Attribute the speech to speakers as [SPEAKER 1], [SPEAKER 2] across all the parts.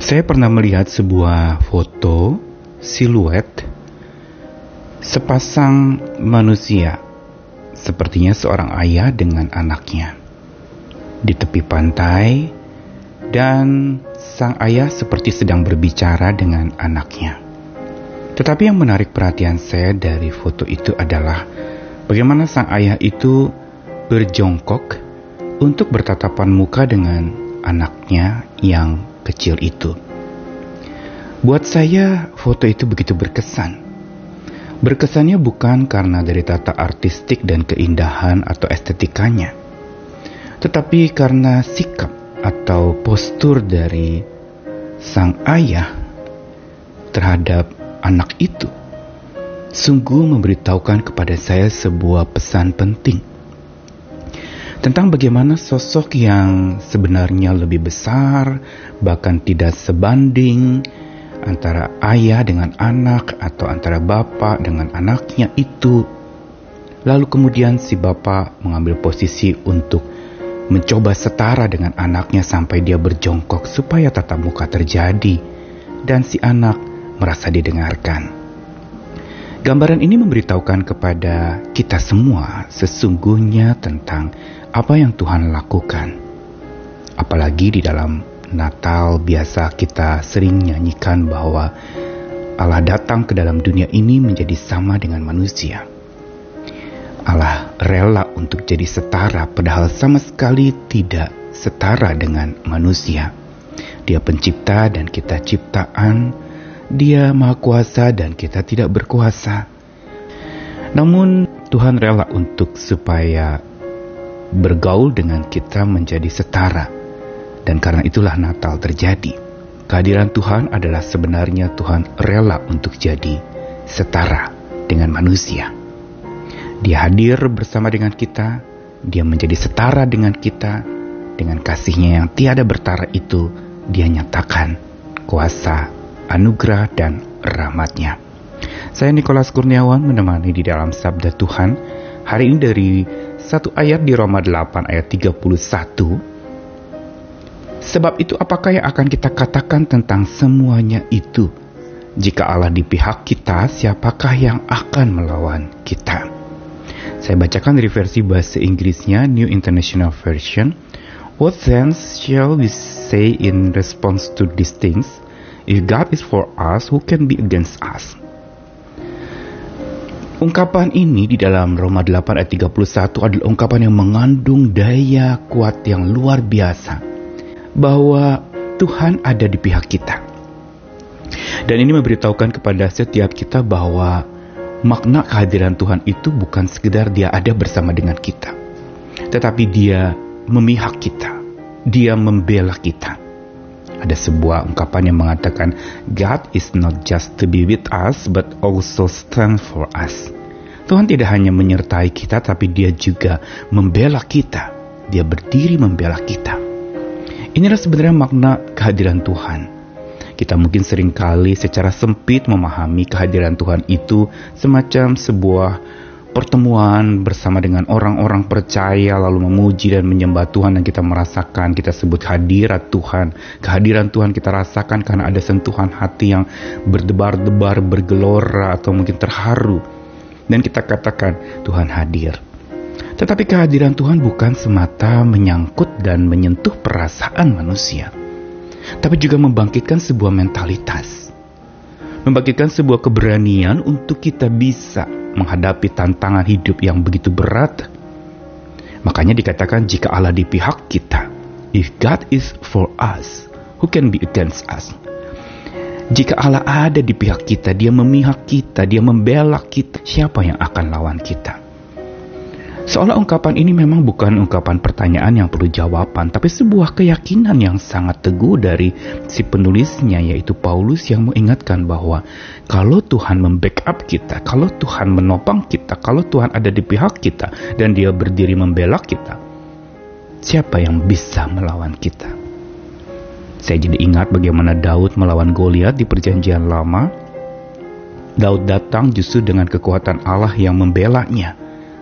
[SPEAKER 1] Saya pernah melihat sebuah foto siluet sepasang manusia, sepertinya seorang ayah dengan anaknya, di tepi pantai, dan sang ayah seperti sedang berbicara dengan anaknya. Tetapi yang menarik perhatian saya dari foto itu adalah bagaimana sang ayah itu berjongkok untuk bertatapan muka dengan anaknya yang kecil itu. Buat saya, foto itu begitu berkesan. Berkesannya bukan karena dari tata artistik dan keindahan atau estetikanya, tetapi karena sikap atau postur dari sang ayah terhadap anak itu sungguh memberitahukan kepada saya sebuah pesan penting tentang bagaimana sosok yang sebenarnya lebih besar, bahkan tidak sebanding antara ayah dengan anak atau antara bapak dengan anaknya itu. Lalu kemudian si bapak mengambil posisi untuk mencoba setara dengan anaknya sampai dia berjongkok supaya tatap muka terjadi dan si anak merasa didengarkan. Gambaran ini memberitahukan kepada kita semua sesungguhnya tentang apa yang Tuhan lakukan. Apalagi di dalam Natal biasa kita sering nyanyikan bahwa Allah datang ke dalam dunia ini menjadi sama dengan manusia. Allah rela untuk jadi setara padahal sama sekali tidak setara dengan manusia. Dia pencipta dan kita ciptaan dia maha kuasa dan kita tidak berkuasa. Namun Tuhan rela untuk supaya bergaul dengan kita menjadi setara. Dan karena itulah Natal terjadi. Kehadiran Tuhan adalah sebenarnya Tuhan rela untuk jadi setara dengan manusia. Dia hadir bersama dengan kita, dia menjadi setara dengan kita, dengan kasihnya yang tiada bertara itu, dia nyatakan kuasa anugerah dan rahmatnya. Saya Nikolas Kurniawan menemani di dalam Sabda Tuhan hari ini dari satu ayat di Roma 8 ayat 31. Sebab itu apakah yang akan kita katakan tentang semuanya itu? Jika Allah di pihak kita, siapakah yang akan melawan kita? Saya bacakan dari versi bahasa Inggrisnya New International Version. What then shall we say in response to these things? If God is for us, who can be against us? Ungkapan ini di dalam Roma 8 ayat 31 adalah ungkapan yang mengandung daya kuat yang luar biasa. Bahwa Tuhan ada di pihak kita. Dan ini memberitahukan kepada setiap kita bahwa makna kehadiran Tuhan itu bukan sekedar dia ada bersama dengan kita. Tetapi dia memihak kita. Dia membela kita. Ada sebuah ungkapan yang mengatakan God is not just to be with us but also stand for us. Tuhan tidak hanya menyertai kita tapi dia juga membela kita. Dia berdiri membela kita. Inilah sebenarnya makna kehadiran Tuhan. Kita mungkin sering kali secara sempit memahami kehadiran Tuhan itu semacam sebuah pertemuan bersama dengan orang-orang percaya lalu memuji dan menyembah Tuhan dan kita merasakan. Kita sebut hadirat Tuhan. Kehadiran Tuhan kita rasakan karena ada sentuhan hati yang berdebar-debar bergelora atau mungkin terharu. Dan kita katakan Tuhan hadir. Tetapi kehadiran Tuhan bukan semata menyangkut dan menyentuh perasaan manusia tapi juga membangkitkan sebuah mentalitas membangkitkan sebuah keberanian untuk kita bisa menghadapi tantangan hidup yang begitu berat. Makanya dikatakan jika Allah di pihak kita, if God is for us, who can be against us? Jika Allah ada di pihak kita, dia memihak kita, dia membela kita, siapa yang akan lawan kita? Seolah ungkapan ini memang bukan ungkapan pertanyaan yang perlu jawaban, tapi sebuah keyakinan yang sangat teguh dari si penulisnya yaitu Paulus yang mengingatkan bahwa kalau Tuhan membackup kita, kalau Tuhan menopang kita, kalau Tuhan ada di pihak kita dan dia berdiri membela kita, siapa yang bisa melawan kita? Saya jadi ingat bagaimana Daud melawan Goliat di perjanjian lama. Daud datang justru dengan kekuatan Allah yang membelanya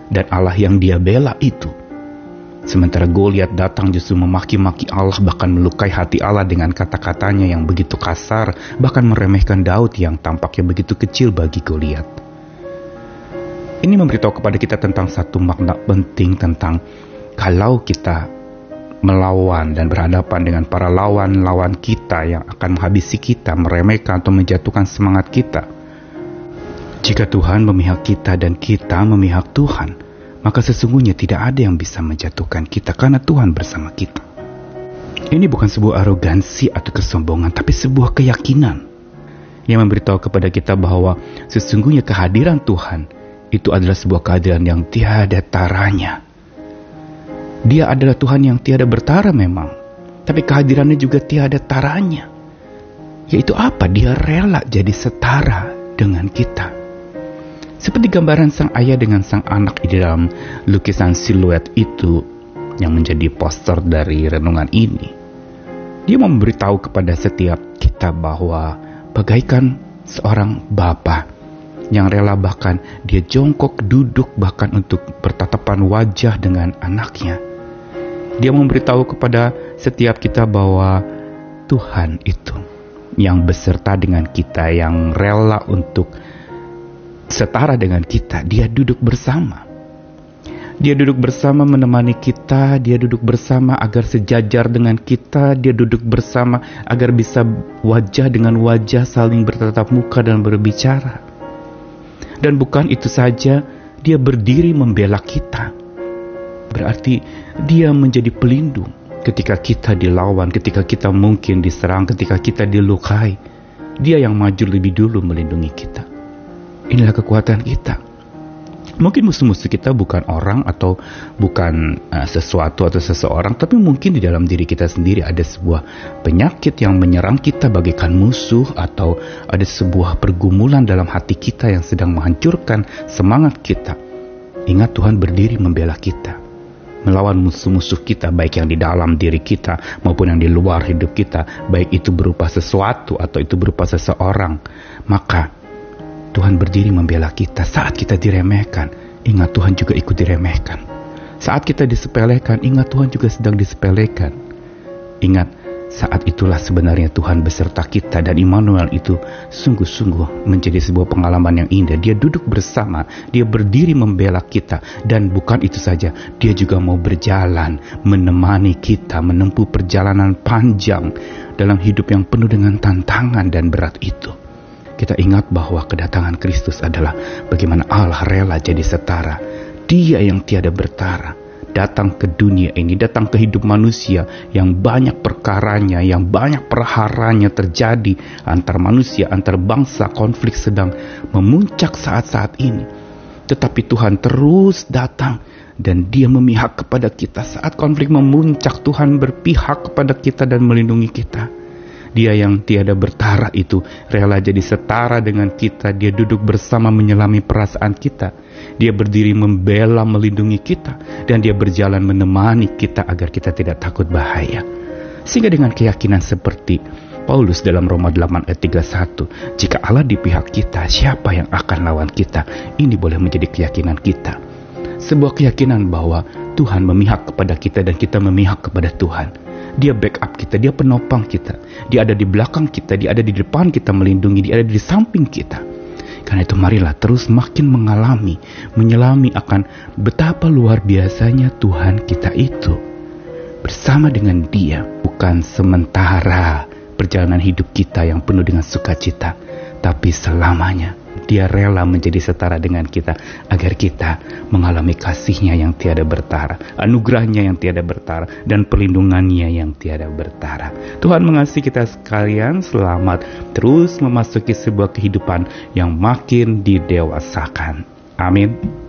[SPEAKER 1] dan Allah yang dia bela itu Sementara Goliat datang justru memaki-maki Allah bahkan melukai hati Allah dengan kata-katanya yang begitu kasar, bahkan meremehkan Daud yang tampaknya begitu kecil bagi Goliat. Ini memberitahu kepada kita tentang satu makna penting tentang kalau kita melawan dan berhadapan dengan para lawan-lawan kita yang akan menghabisi kita, meremehkan atau menjatuhkan semangat kita. Jika Tuhan memihak kita dan kita memihak Tuhan, maka sesungguhnya tidak ada yang bisa menjatuhkan kita karena Tuhan bersama kita. Ini bukan sebuah arogansi atau kesombongan, tapi sebuah keyakinan yang memberitahu kepada kita bahwa sesungguhnya kehadiran Tuhan itu adalah sebuah kehadiran yang tiada taranya. Dia adalah Tuhan yang tiada bertara memang, tapi kehadirannya juga tiada taranya. Yaitu apa? Dia rela jadi setara dengan kita. Seperti gambaran sang ayah dengan sang anak di dalam lukisan siluet itu yang menjadi poster dari renungan ini. Dia memberitahu kepada setiap kita bahwa bagaikan seorang bapak yang rela bahkan dia jongkok duduk bahkan untuk bertatapan wajah dengan anaknya. Dia memberitahu kepada setiap kita bahwa Tuhan itu yang beserta dengan kita, yang rela untuk setara dengan kita. Dia duduk bersama. Dia duduk bersama menemani kita, dia duduk bersama agar sejajar dengan kita, dia duduk bersama agar bisa wajah dengan wajah saling bertatap muka dan berbicara. Dan bukan itu saja, dia berdiri membela kita. Berarti dia menjadi pelindung ketika kita dilawan, ketika kita mungkin diserang, ketika kita dilukai. Dia yang maju lebih dulu melindungi kita. Inilah kekuatan kita. Mungkin musuh-musuh kita bukan orang atau bukan uh, sesuatu atau seseorang, tapi mungkin di dalam diri kita sendiri ada sebuah penyakit yang menyerang kita bagaikan musuh atau ada sebuah pergumulan dalam hati kita yang sedang menghancurkan semangat kita. Ingat Tuhan berdiri membela kita melawan musuh-musuh kita baik yang di dalam diri kita maupun yang di luar hidup kita baik itu berupa sesuatu atau itu berupa seseorang maka Tuhan berdiri membela kita saat kita diremehkan. Ingat Tuhan juga ikut diremehkan. Saat kita disepelekan, ingat Tuhan juga sedang disepelekan. Ingat, saat itulah sebenarnya Tuhan beserta kita dan Immanuel itu sungguh-sungguh menjadi sebuah pengalaman yang indah. Dia duduk bersama, dia berdiri membela kita dan bukan itu saja, dia juga mau berjalan menemani kita menempuh perjalanan panjang dalam hidup yang penuh dengan tantangan dan berat itu kita ingat bahwa kedatangan Kristus adalah bagaimana Allah rela jadi setara. Dia yang tiada bertara datang ke dunia ini, datang ke hidup manusia yang banyak perkaranya, yang banyak perharanya terjadi antar manusia, antar bangsa, konflik sedang memuncak saat-saat ini. Tetapi Tuhan terus datang dan dia memihak kepada kita saat konflik memuncak Tuhan berpihak kepada kita dan melindungi kita dia yang tiada bertara itu rela jadi setara dengan kita. Dia duduk bersama menyelami perasaan kita. Dia berdiri membela melindungi kita. Dan dia berjalan menemani kita agar kita tidak takut bahaya. Sehingga dengan keyakinan seperti Paulus dalam Roma 8 ayat 31, jika Allah di pihak kita, siapa yang akan lawan kita? Ini boleh menjadi keyakinan kita. Sebuah keyakinan bahwa Tuhan memihak kepada kita dan kita memihak kepada Tuhan dia backup kita, dia penopang kita. Dia ada di belakang kita, dia ada di depan kita melindungi, dia ada di samping kita. Karena itu marilah terus makin mengalami, menyelami akan betapa luar biasanya Tuhan kita itu. Bersama dengan dia, bukan sementara perjalanan hidup kita yang penuh dengan sukacita, tapi selamanya dia rela menjadi setara dengan kita agar kita mengalami kasihnya yang tiada bertara, anugerahnya yang tiada bertara, dan perlindungannya yang tiada bertara. Tuhan mengasihi kita sekalian, selamat terus memasuki sebuah kehidupan yang makin didewasakan. Amin.